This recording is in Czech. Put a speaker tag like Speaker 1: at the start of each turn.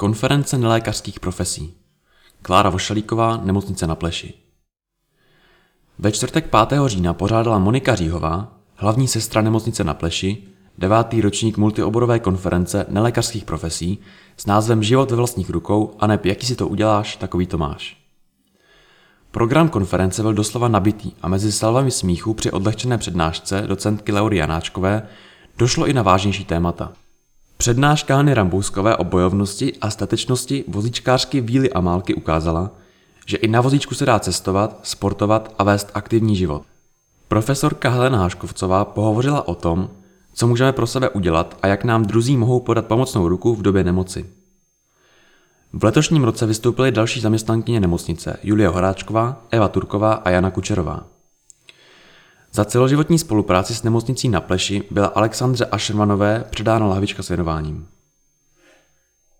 Speaker 1: Konference nelékařských profesí. Klára Vošalíková, nemocnice na Pleši. Ve čtvrtek 5. října pořádala Monika Říhová, hlavní sestra nemocnice na Pleši, devátý ročník multioborové konference nelékařských profesí s názvem Život ve vlastních rukou a neb jaký si to uděláš, takový to máš. Program konference byl doslova nabitý a mezi salvami smíchu při odlehčené přednášce docentky Leory Janáčkové došlo i na vážnější témata. Přednáška Hany Rambouskové o bojovnosti a statečnosti vozíčkářky Víly Amálky ukázala, že i na vozíčku se dá cestovat, sportovat a vést aktivní život. Profesorka Helena Haškovcová pohovořila o tom, co můžeme pro sebe udělat a jak nám druzí mohou podat pomocnou ruku v době nemoci. V letošním roce vystoupily další zaměstnankyně nemocnice Julie Horáčková, Eva Turková a Jana Kučerová. Za celoživotní spolupráci s nemocnicí na Pleši byla Alexandře Ašermanové předána lahvička s věnováním.